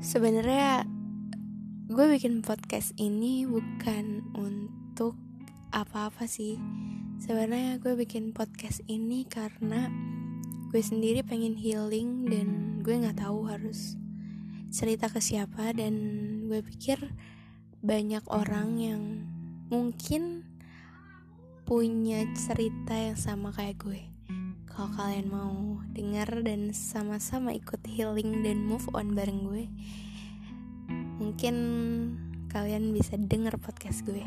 Sebenarnya gue bikin podcast ini bukan untuk apa-apa sih. Sebenarnya gue bikin podcast ini karena gue sendiri pengen healing dan gue nggak tahu harus cerita ke siapa dan gue pikir banyak orang yang mungkin punya cerita yang sama kayak gue. Kalau kalian mau dengar dan sama-sama ikut healing dan move on bareng gue, mungkin kalian bisa denger podcast gue.